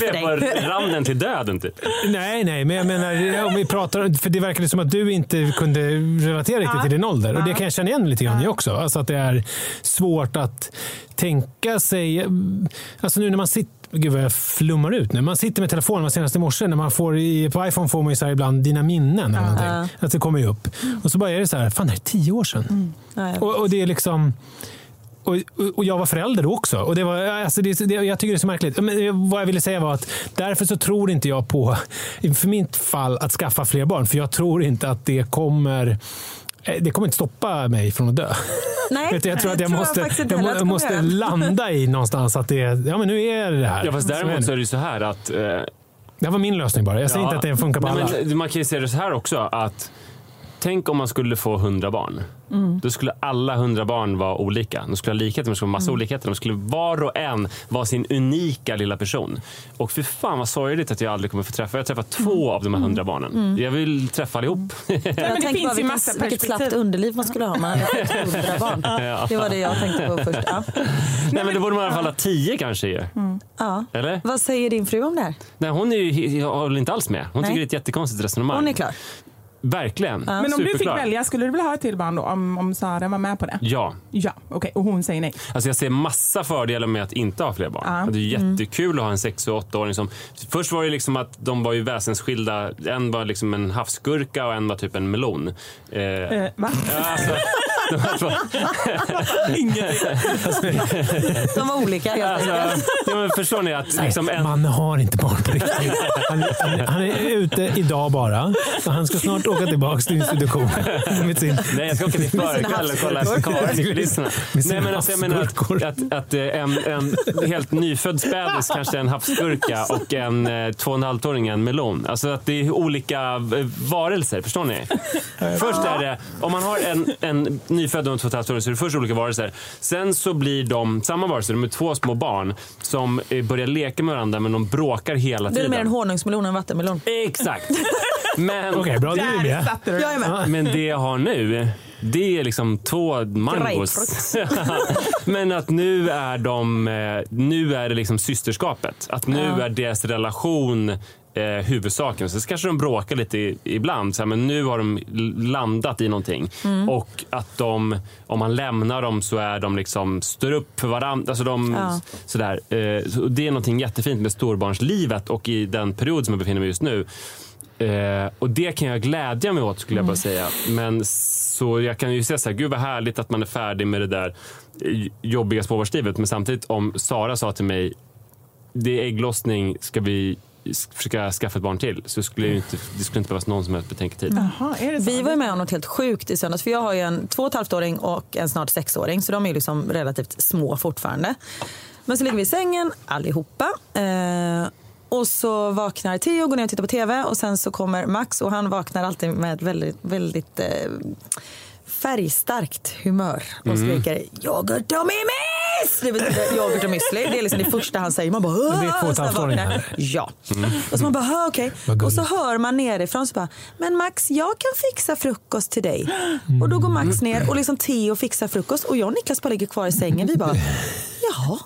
vi är på randen till döden typ. Nej, nej, men jag menar om vi pratar, för det verkade som att du inte kunde relatera riktigt till din ålder. Och det kan jag känna igen lite grann i också. Alltså att det är svårt att tänka sig, alltså nu när man sitter Gud vad jag flummar ut nu. Man sitter med telefonen, var senast i morse, när man får i, på iPhone får man ju så här ibland dina minnen. Eller någonting. Att det kommer upp. Och så bara är det så här, fan det är tio år sedan. Ja, jag Och, och det är liksom... Och, och- jag var förälder då också. Och det var, alltså det, det, jag tycker det är så märkligt. Men vad jag ville säga var att därför så tror inte jag på, för mitt fall, att skaffa fler barn. För jag tror inte att det kommer det kommer inte stoppa mig från att dö. Nej, (laughs) jag tror att jag tror jag måste, jag, heller må- måste landa i någonstans att det, ja men nu är det det här. Ja, fast däremot så är det ju så här att... Eh, Det här var min lösning bara. Jag säger ja, inte att det funkar på nej, alla. Men, man kan ju se det så här också att Tänk om man skulle få 100 barn. Mm. Då skulle alla 100 barn vara olika. De skulle ha likheter, men det skulle vara massa Mm. olikheter. De skulle var och en vara sin unika lilla person. Och för fan vad sorgligt att jag aldrig kommer få träffa. Jag har träffat två av de här 100 barnen. Mm. Jag vill träffa allihop. Jag det tänkte finns bara ju massa vilket perspektiv. slappt underliv man skulle ha om man hade (laughs) hundra barn. Ja. Det var det jag tänkte på först. Ja. (laughs) Nej, men då borde man i alla fall ha 10 kanske ju. Ja. Eller? Vad säger din fru om det här? Nej, hon är ju, jag håller inte alls med. Hon Nej. tycker det är ett jättekonstigt resonemang. Hon är klar. Verkligen. Men om du fick Superklar. välja, skulle du vilja ha ett till barn då? Om, om Sara var med på det? Ja. Ja, okej. Och hon säger nej. Alltså jag ser massa fördelar med att inte ha fler barn. Ja. Det är jättekul att ha en sex och åttaåring som... Först var det liksom att de var ju väsensskilda. En var liksom en havsgurka och en var typ en melon. Eh, Eh, va? ja, alltså, (laughs) de var olika helt alltså, ja, men förstår ni att liksom en... Man har inte barn på riktigt. Han, han, han är ute idag bara. Och han ska snart åka tillbaka till institutionen. (laughs) Med sin, Nej, jag ska åka till Förekväll och kolla efter Karin i kulisserna. Med sina Nej, men alltså, jag menar att, att, att eh, en, en helt nyfödd spädis kanske är en havsgurka (laughs) och en eh, två och en halvåring är en melon. Alltså att det är olika eh, varelser, förstår ni? (laughs) Först är det, om man har en, en nyfödd och en två och ett halvt åring så är det först olika varelser. Sen så blir de samma varelser, de är två små barn som börjar leka med varandra men de bråkar hela Det tiden. är mer en honungsmelon än en vattenmelon. Exakt. Men, Okej, bra. Du är Där med. satte du med. men det jag har nu, det är liksom två mangos. (laughs) Men att nu är de, eh, nu är det liksom systerskapet. Att nu är deras relation eh, huvudsaken. Sen så kanske de bråkar lite i, ibland, så här, men nu har de landat i någonting. Och att de, om man lämnar dem så är de liksom, står upp för varandra. Alltså de, Ja. sådär. Eh, så det är någonting jättefint med storbarnslivet och i den period som jag befinner mig just nu. Eh, och det kan jag glädja mig åt skulle jag bara säga. Men så jag kan ju säga så här, gud vad härligt att man är färdig med det där eh, jobbiga småbarnslivet. Men samtidigt om Sara sa till mig, det är ägglossning, ska vi försöka skaffa ett barn till? Så skulle det, inte, det skulle inte behövas någon som helst betänketid. Vi var ju med om något helt sjukt i söndags. För jag har ju en två och ett halvt åring och en snart sexåring. Så de är ju liksom relativt små fortfarande. Men så ligger vi i sängen allihopa. Eh, och så vaknar Theo och går ner och tittar på TV. Och sen så kommer Max och han vaknar alltid med ett väldigt, väldigt eh, färgstarkt humör. Och skriker yoghurt och mimmis! Det betyder (laughs) yoghurt och müsli. Det är liksom det första han säger. Man bara Det är två och ett "Åh!" halvt här. Ja. Och så man bara, "Ha, okej. Vad Och så hör man nerifrån så bara, men Max jag kan fixa frukost till dig. Och då går Max ner och liksom Theo fixar frukost och jag och Niklas bara ligger kvar i sängen. Vi bara, (laughs) jaha.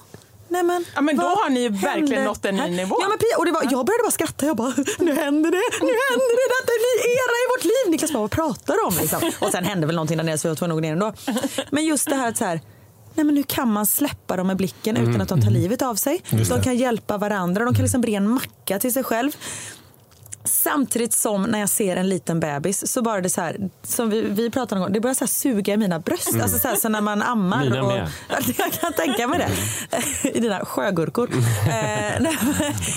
Nej, men, Ja, men då har ni ju verkligen nått en ny nivå. Ja, men, och det var, jag började bara skratta. Jag bara, (laughs) nu händer det, nu händer det. Detta är ny era i vårt liv. Niklas bara, vad pratar du om? Liksom. Och sen hände väl någonting där nere så vi var att gå ner ändå. Men just det här att så här, Nej, men nu kan man släppa dem med blicken utan att de tar livet av sig. De kan hjälpa varandra, de kan liksom bre en macka till sig själv. Samtidigt som när jag ser en liten bebis så bara det så här, som vi, vi pratade om, det börjar så här suga i mina bröst. Alltså så, här, så när man ammar. Mina och, (laughs) med. jag kan tänka mig det. (laughs) I dina sjögurkor. (laughs) Eh,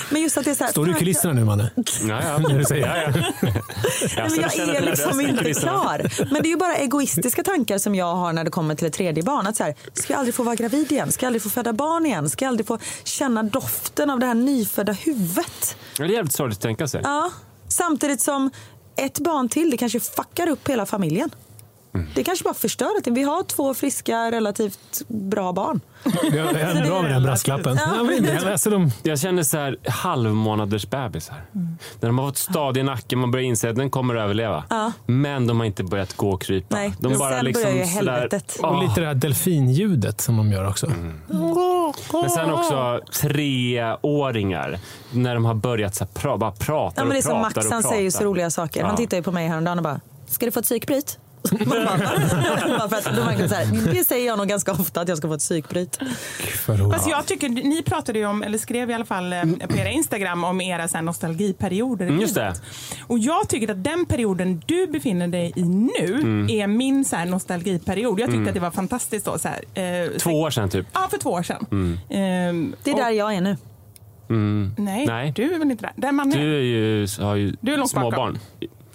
men- just att det är så här. Står du i kulisserna nu, Manne? Ja, ja. När du säger ja, ja. Nej, men jag är liksom inte klar. Men det är ju bara egoistiska tankar som jag har när det kommer till ett tredje barn. Att så här, ska jag aldrig få vara gravid igen? Ska jag aldrig få föda barn igen? Ska jag aldrig få känna doften av det här nyfödda huvudet? Ja, Det är jävligt sorgligt att tänka sig. Ja, samtidigt som ett barn till, det kanske fuckar upp hela familjen. Det kanske bara förstör det. Vi har två friska, relativt bra barn. Jag är bra med den brasklappen. Ja. Ja, det- alltså, de, Jag känner så här halvmånaders bebisar. När de har fått stadig i nacken, man börjar inse att den kommer att överleva. Men de har inte börjat gå och krypa. Nej, de men sen börjar ju helvetet. sådär- och lite det här delfinljudet som de gör också. Men sen också treåringar. När de har börjat så här, pra, bara prata Ja, men det är och som Max, och han säger ju så roliga saker. Han Ja. tittar ju på mig häromdagen och bara, ska du få ett psykbryt? Bara för att de verkligen så här, det säger jag nog ganska ofta att jag ska få ett psykbryt. Fast jag tycker, ni pratade ju om, eller skrev i alla fall eh, på era Instagram om era så här, nostalgiperioder Mm, just livet. Och jag tycker att den perioden du befinner dig i nu Mm. är min så här, nostalgiperiod. Jag tyckte Mm. att det var fantastiskt då. Så här, eh, Två år sedan typ. Ja, för två år sedan. Mm. Ehm, Det är där jag är nu. Mm. nej, Nej. du är väl inte där? Där man är. Du är ju, har ju Du är långt bakom.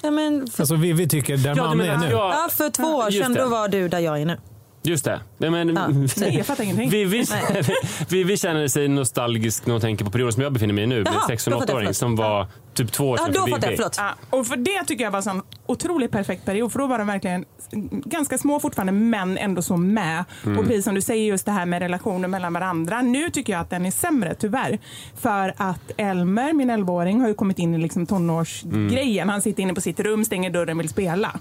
Ja, men för, Alltså vi, vi tycker där Ja, man är nu. ja. ja, för två år sedan då var du där jag är nu. Just det. Nej, men, Ja, Nej, jag fattar ingenting. vi, vi, (laughs) vi, vi känner sig nostalgisk när de tänker på perioden som jag befinner mig i nu. Med Jaha, en 6 då och fattar jag, 8-åring förlåt. som var typ två år Ja, sedan då för fattar jag. Förlåt. Ja, och för det tycker jag var en sån otroligt perfekt period. För då var de verkligen ganska små fortfarande men ändå så med. Mm. Och precis som du säger just det här med relationer mellan varandra. Nu tycker jag att den är sämre tyvärr. För att Elmer, min 11-åring, har ju kommit in i liksom tonårsgrejen. Mm. Han sitter inne på sitt rum, stänger dörren, vill spela.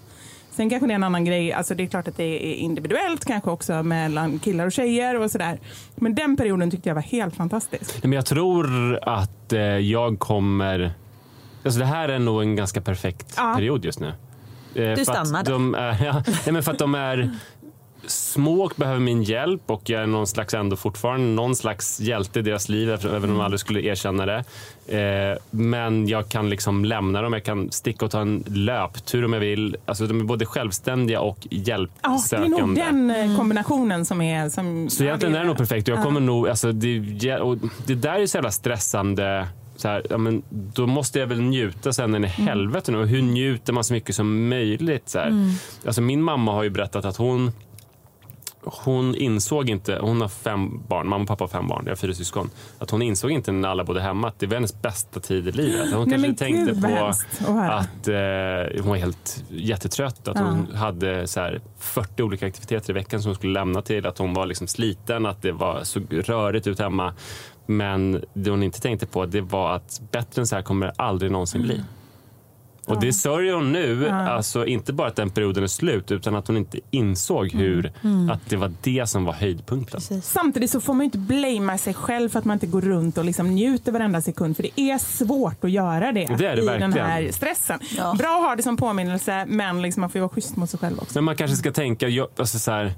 Sen kanske det är en annan grej. Alltså det är klart att det är individuellt kanske också mellan killar och tjejer och sådär. Men den perioden tyckte jag var helt fantastisk. Nej, Men jag tror att eh, jag kommer... Alltså det här är nog en ganska perfekt Ja. period just nu. Eh, Du stannar där. de är, (laughs) ja, nej, men för att de är små behöver min hjälp och jag är någon slags ändå fortfarande någon slags hjälte i deras liv även om de aldrig skulle erkänna det. Eh, men jag kan liksom lämna dem, jag kan sticka och ta en löptur om jag vill. Alltså de är både självständiga och Ja, det är hjälpsökande. nog den eh, kombinationen som är... Som, Så egentligen är det nog perfekt. Jag Ja. kommer nog, alltså, det, och det där är så jävla stressande. Så här, ja, men då måste jag väl njuta sen i helvete. nu. Och hur njuter man så mycket som möjligt? Så. Mm. Alltså, min mamma har ju berättat att hon hon insåg inte, hon har fem barn, mamma och pappa har fem barn, jag har fyra syskon. Att hon insåg inte när alla bodde hemma att det var hennes bästa tid i livet. Hon Nej, kanske tänkte gud, på att eh, hon var helt jättetrött. Att Ja. hon hade så här 40 olika aktiviteter i veckan som hon skulle lämna till. Att hon var liksom sliten, att det var så rörigt ut hemma. Men det hon inte tänkte på det var att bättre än så här kommer det aldrig någonsin bli. Och det sörjer hon nu, Ja. alltså inte bara att den perioden är slut utan att hon inte insåg hur, Mm. att det var det som var höjdpunkten. Samtidigt så får man ju inte blamea sig själv för att man inte går runt och liksom njuter varenda sekund. För det är svårt att göra det, Det är det i verkligen. den här stressen. Bra att ha det som påminnelse men liksom man får ju vara schysst mot sig själv också. Men man kanske ska tänka, jag, alltså så här,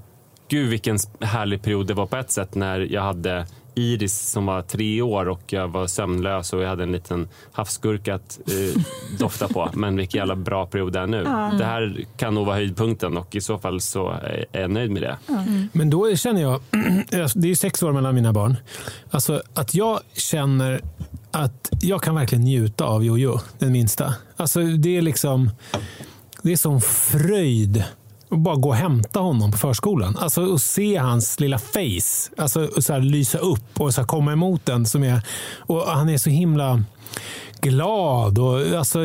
gud vilken härlig period det var på ett sätt när jag hade Iris som var tre år och jag var sömnlös och jag hade en liten havsgurka att eh, (laughs) dofta på. Men vilken jävla bra period det är nu. Ja. Det här kan nog vara höjdpunkten och i så fall så är jag nöjd med det. Men då känner jag, (clears throat) det är sex år mellan mina barn, alltså att jag känner att jag kan verkligen njuta av Jojo, den minsta. Alltså det är liksom, det är sån fröjd och bara gå och hämta honom på förskolan. Alltså och se hans lilla face, alltså så här lysa upp och så här komma emot den. Som är, och han är så himla glad. Och, alltså,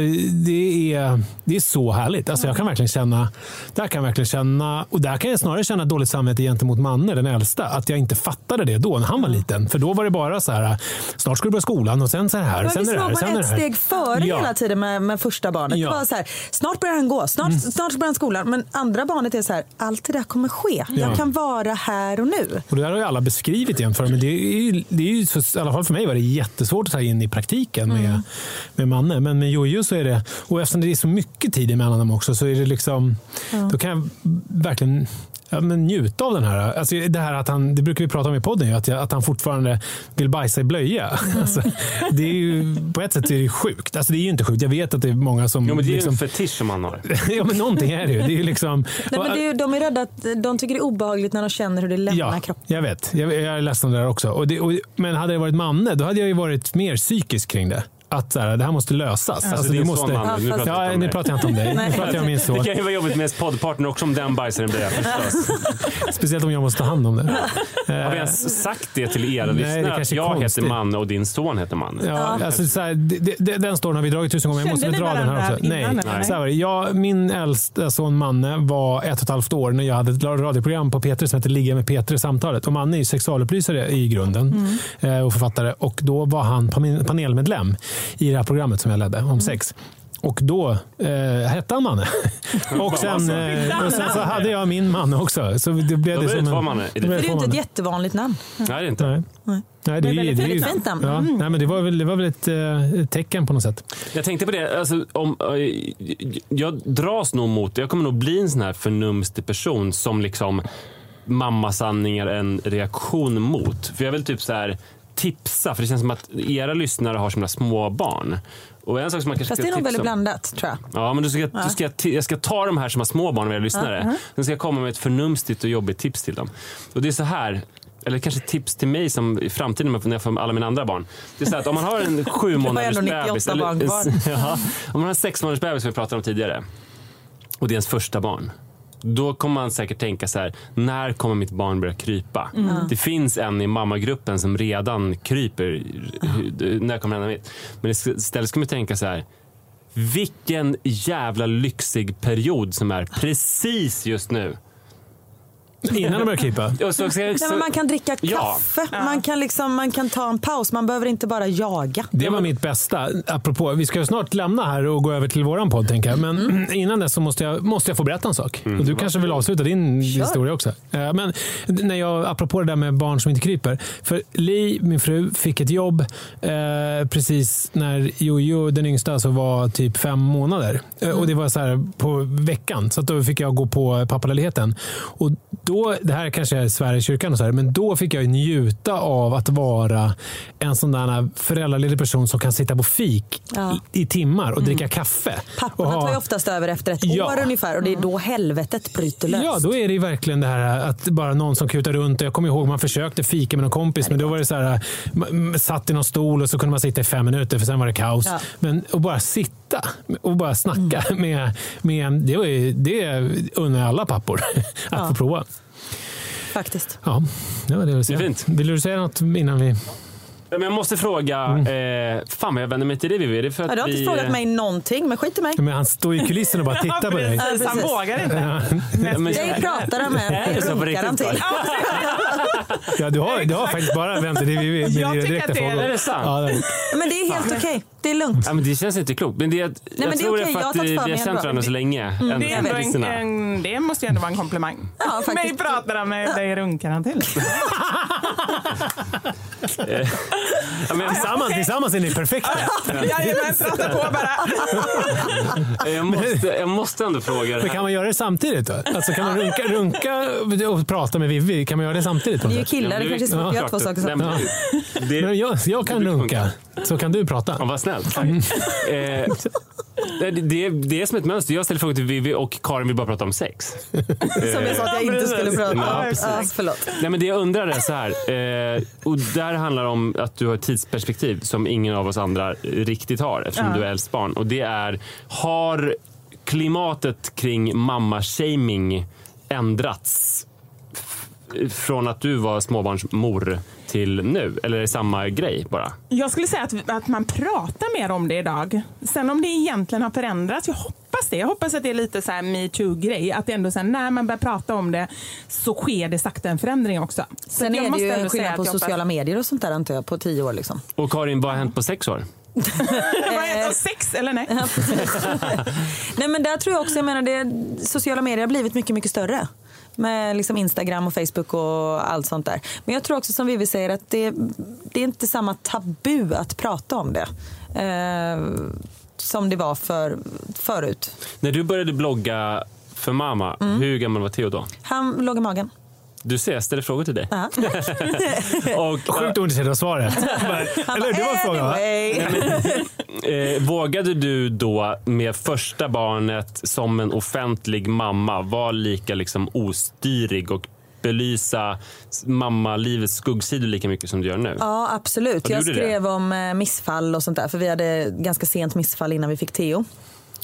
det, är, det är så härligt. Alltså, jag kan verkligen känna, där kan jag verkligen känna, och där kan jag snarare känna dåligt samvete gentemot Manne, den äldsta. Att jag inte fattade det då när han var liten. För då var det bara så här, snart ska du börja skolan och sen så här. Men sen det här, sen ett det här. steg före Ja. hela tiden med, med första barnet? Ja. Det var så här, snart börjar han gå, snart, snart börjar han skolan. Men andra barnet är så här, allt det där kommer ske. Ja. Jag kan vara här och nu. Och det där har ju alla beskrivit igen för men det är ju, det är ju så, i alla fall för mig var det jättesvårt att ta in i praktiken med, med Manne. Men med Jojo så är det, och eftersom det är så mycket tid emellan dem också, så är det liksom, Ja. då kan jag verkligen ja, men njuta av den här. Alltså det, här att han, det brukar vi prata om i podden, ju, att, jag, att han fortfarande vill bajsa i blöja. (laughs) Alltså, det är ju, på ett sätt är det ju sjukt. Alltså det är ju inte sjukt. Jag vet att det är många som... Jo, men det är ju liksom, en fetisch som han har. (laughs) ja, men någonting är det ju. Det är ju liksom, Nej, men det är, de är rädda att de tycker det är obehagligt när de känner hur det lämnar Ja, kroppen. jag vet. Jag, jag är ledsen där också. Och det, och, men hade det varit Manne, då hade jag ju varit mer psykisk kring det. Att så här, det här måste lösas. Alltså, du din måste, Manne. Nu pratar jag ja, inte om nu pratar jag inte om dig. (laughs) Nej. Nu pratar jag om min son. Det kan ju vara jobbigt med ens poddpartner också om den bajsar i en blöja (laughs) förstås. Speciellt om jag måste ta hand om det. Har vi ens sagt det till Nej, det lyssnare? Att jag konstigt. heter Manne och din son heter Manne? Ja, alltså, så här, det, det, den storyn har vi dragit tusen gånger. Jag måste väl dra den här också. Nej. innan, eller? Så här var det. jag, min äldsta son Manne var ett och ett halvt år när jag hade ett radioprogram på P3 som hette Ligga med P3 Samtalet. Och Manne är ju sexualupplysare i grunden eh, och författare. Och då var han pan- panelmedlem i det här programmet som jag ledde om sex. Och då eh, hette han Manne. (laughs) och, sen, eh, och sen så (laughs) hade jag min Manne också. Så det blev Då det som två en- Manne. det Det är ju inte ett jättevanligt namn. Nej, det är inte. Nej. Nej. Nej, det, är- väldigt, det är väldigt fint namn. Ja, Mm. nej, men det, var väl, det var väl ett, eh, ett tecken på något sätt. Jag tänkte på det, alltså, om, eh, jag dras nog mot, jag kommer nog bli en sån här förnumstig person som liksom mammasanningar en reaktion mot. För jag vill typ så här tipsa, för det känns som att era lyssnare har sina små barn. Och en sak som man kanske Fast det är nog väldigt blandat tror jag. Ja, men då ska då ska jag, ska ta de här som har små barn och era lyssnare. Sen ska jag komma med ett förnumstigt och jobbigt tips till dem. Och det är så här, eller kanske tips till mig som i framtiden när jag får alla mina andra barn. Det är så här att om man har en (laughs) sju månaders bebis. 98 barn kvar. ja, om man har en sex månaders bebis som vi pratade om tidigare. Och det är ens första barn. Då kommer man säkert tänka så här, när kommer mitt barn börja krypa? Det finns en i mammagruppen som redan kryper. Hur- När kommer den mitt? Men istället ska man tänka så här, vilken jävla lyxig period som är precis just nu. Innan de börjar krypa. Och så, så, Nej, men man kan dricka Ja. kaffe, man, kan liksom, man kan ta en paus, man behöver inte bara jaga. Det var mitt bästa. Apropå, vi ska snart lämna här och gå över till våran podd. Tänker jag. Men Mm. (clears throat) innan dess så måste jag, måste jag få berätta en sak. och du kanske vill avsluta din historia också. Eh, Men när jag, apropå det där med barn som inte kryper. För Li, min fru, fick ett jobb eh, precis när Jojo, den yngsta, alltså var typ fem månader. Eh, Och det var så här på veckan. Så att då fick jag gå på pappaledigheten. Och då, det här kanske är Sverige kyrkan och så här, men då fick jag njuta av att vara en sån där föräldraledig person som kan sitta på fik Ja. i, i timmar och dricka kaffe. Papporna och ha- tar ju oftast över efter ett Ja. år ungefär och det är då helvetet bryter löst. Ja, då är det ju verkligen det här att bara någon som kutar runt. Jag kommer ihåg man försökte fika med någon kompis, men då var det så här, m- m- satt i någon stol och så kunde man sitta i fem minuter för sen var det kaos. Ja. Men att bara sitta och bara snacka med, med det, var ju, det unnar alla pappor (laughs) att få prova. Faktiskt. Ja, det var det jag ville säga. Det är fint. Vill du säga något innan vi... Men jag måste fråga, eh, fan vad jag vänder mig till dig Vivi. Är det för att Ja, du har inte vi, frågat mig någonting, men skit i mig. Men han står i kulissen och bara (laughs) tittar på dig. precis. Han vågar inte. Ja, men- Dig pratar han med, runkar han riktigt? till. Ja, du, har, du har faktiskt bara vänt dig till med Jag tycker att det är-. Är det sant? Ja, det är. Men det är helt okej, det är lugnt. Ja, men det känns inte klokt. Men det, är- jag men det är tror det är okej, för jag har att vi har känt varandra så länge. Det, Än- är en, en, det måste ju ändå vara en komplimang. Ja, faktiskt. Mig pratar han med, dig runkar han till. (laughs) Ja, men, Tillsammans, tillsammans är ni perfekta. Jajamän, prata på bara. (laughs) jag, måste, jag måste ändå fråga det Men här. kan man göra det samtidigt då? Alltså kan man runka, runka och prata med Vivi? Kan man göra det samtidigt? Vi är ju killar, det kanske är svårt att göra två saker Nej, men samtidigt. det- det- Men jag, jag kan det runka, så kan du prata. Ja, vad snällt. (laughs) Eh, det, det, det är som ett mönster. Jag ställer frågor till Vivi och Karin vill bara prata om sex. (laughs) Som jag sa att jag inte skulle prata Ja, om. precis. Ja, förlåt. Nej, men det jag undrar är så här. Eh, och där handlar det om att du har ett tidsperspektiv som ingen av oss andra riktigt har eftersom du är äldst barn. Och det är, har klimatet kring mamma-shaming ändrats från att du var småbarnsmor till nu? Eller är det samma grej bara? Jag skulle säga att, att man pratar mer om det idag. Sen om det egentligen har förändrats, jag hoppas det. Jag hoppas att det är lite så här metoo-grej. Att det ändå sen när man börjar prata om det så sker det sakta en förändring också. Så Sen jag är det måste ju en säga skillnad att på hoppas- sociala medier och sånt där antar jag, på tio år liksom. (laughs) Och Karin, vad har hänt på sex år? (laughs) Vad är det, sex eller nej? (laughs) Nej men där tror jag också, jag menar det, sociala medier har blivit mycket, mycket större. Med liksom Instagram och Facebook och allt sånt där. Men jag tror också som Vivi säger att det, det är inte samma tabu att prata om det. Eh, som det var för, förut. När du började blogga för mamma, Mm. hur gammal var Theo då? Han låg i magen. Du ser, jag ställer frågor till dig. Ja. (laughs) Och, Sjukt ointresserad av svaret. (laughs) Eller det var frågan va? Anyway. (laughs) eh, vågade du då med första barnet som en offentlig mamma vara lika liksom ostyrig och belysa mammalivets skuggsidor lika mycket som du gör nu? Ja, absolut. Jag gjorde det? skrev om eh, missfall och sånt där. För vi hade ganska sent missfall innan vi fick Theo.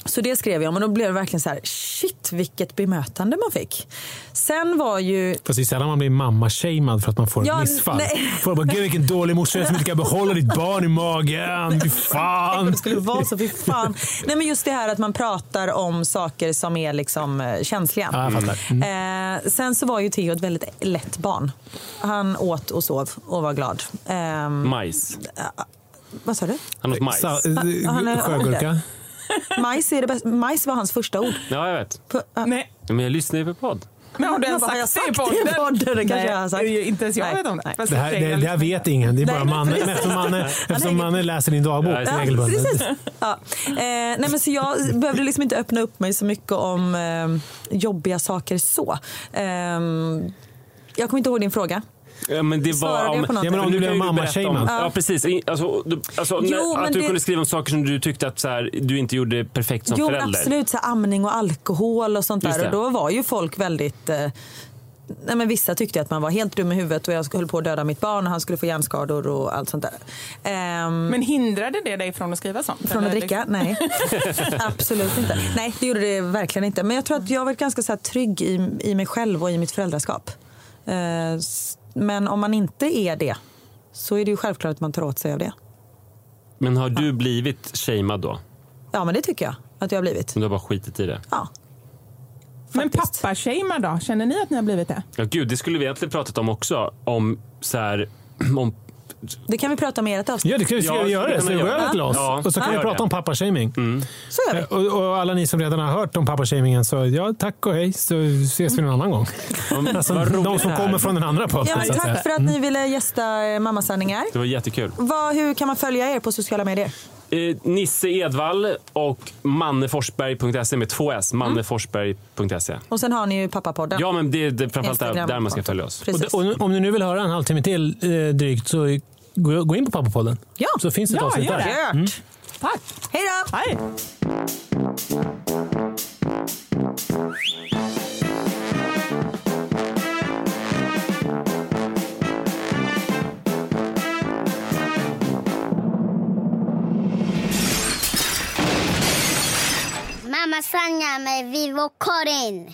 Så det skrev jag om och då blev det verkligen så här, shit vilket bemötande man fick. Sen var ju Fast det är sällan man blir mamma-shamead för att man får Ja, ett missfall. nej. Folk bara, gud vilken dålig morsa som inte kan behålla ditt barn i magen. Fy fan. det skulle vara så, fy fan. Nej men just det här att man pratar om saker som är liksom eh, känsliga. Ja. Mm. Eh, sen så var ju Theo ett väldigt lätt barn. Han åt och sov och var glad. Eh, Majs. vad sa du? Han åt majs. Sa, han är- sjögurka. Majs, är det bästa. Majs var hans första ord. Ja, jag vet. På, ja. Nej. Men jag lyssnar ju på podd. Men har du ens sagt det i sagt det i podden? Det kanske Nej, jag har sagt. Inte ens jag Nej. vet om det. Här, det, det här vet ingen. Det är bara Nej, men Manne, precis. eftersom Manne, eftersom nej. Manne läser din dagbok Ja, regelbundet. Ja. Eh, nej, men så jag behövde liksom inte öppna upp mig så mycket om eh, jobbiga saker så. Eh, jag kommer inte ihåg din fråga. Ja, men det var något? Ja, men om Nu du blev mamma-shamed. om- Ja, precis. Alltså, du, alltså, Jo, när, att du det- kunde skriva om saker som du tyckte att så här, du inte gjorde perfekt som jo, förälder. absolut. Så här, amning och alkohol och sånt Just där. det. Och då var ju folk väldigt... Eh, nej, men vissa tyckte att man var helt dum i huvudet och jag höll på att döda mitt barn och han skulle få hjärnskador och allt sånt där. Ehm, Men hindrade det dig från att skriva sånt? Från att dricka? Nej. (laughs) Absolut inte. Nej, det gjorde det verkligen inte. Men jag tror att jag har varit ganska så här trygg i, i mig själv och i mitt föräldraskap. Eh, Men om man inte är det så är det ju självklart att man tar åt sig av det. Men har du blivit shamead då? Ja, men det tycker jag att jag har blivit. Du har bara skitit i det? Ja. Men faktiskt. pappa då? Känner ni att ni har blivit det? Ja, gud, det skulle vi egentligen pratat om också. Om så här... (clears throat) Om, Det kan vi prata om i ert avsnitt. Ja, det kan vi Ja, göra. Det. Så vi går över till oss. Ja, och så kan vi prata det. om pappashaming. Så gör vi. Och, och alla ni som redan har hört om pappashamingen, så ja, tack och hej. Så ses vi någon annan gång. (laughs) Alltså, vad roligt de som kommer från den andra podden. Ja, men så tack för att ni ville gästa eh, Mammasanningar. det var jättekul. Vad, hur kan man följa er på sociala medier? Eh, Nisse Edvall och manneforsberg.se med två S. Manneforsberg.se. Och sen har ni ju pappapodden. Ja, men det är det är framförallt där, där man ska följa oss. Och, och, om ni nu vill höra en halvtimme till eh, drygt så gå, gå in på pappapodden. Ja. Så finns det ett Ja, avsnitt där. det. Gört. Tack! Hej då! Hej! Mamma Sanja med Vivo Karin.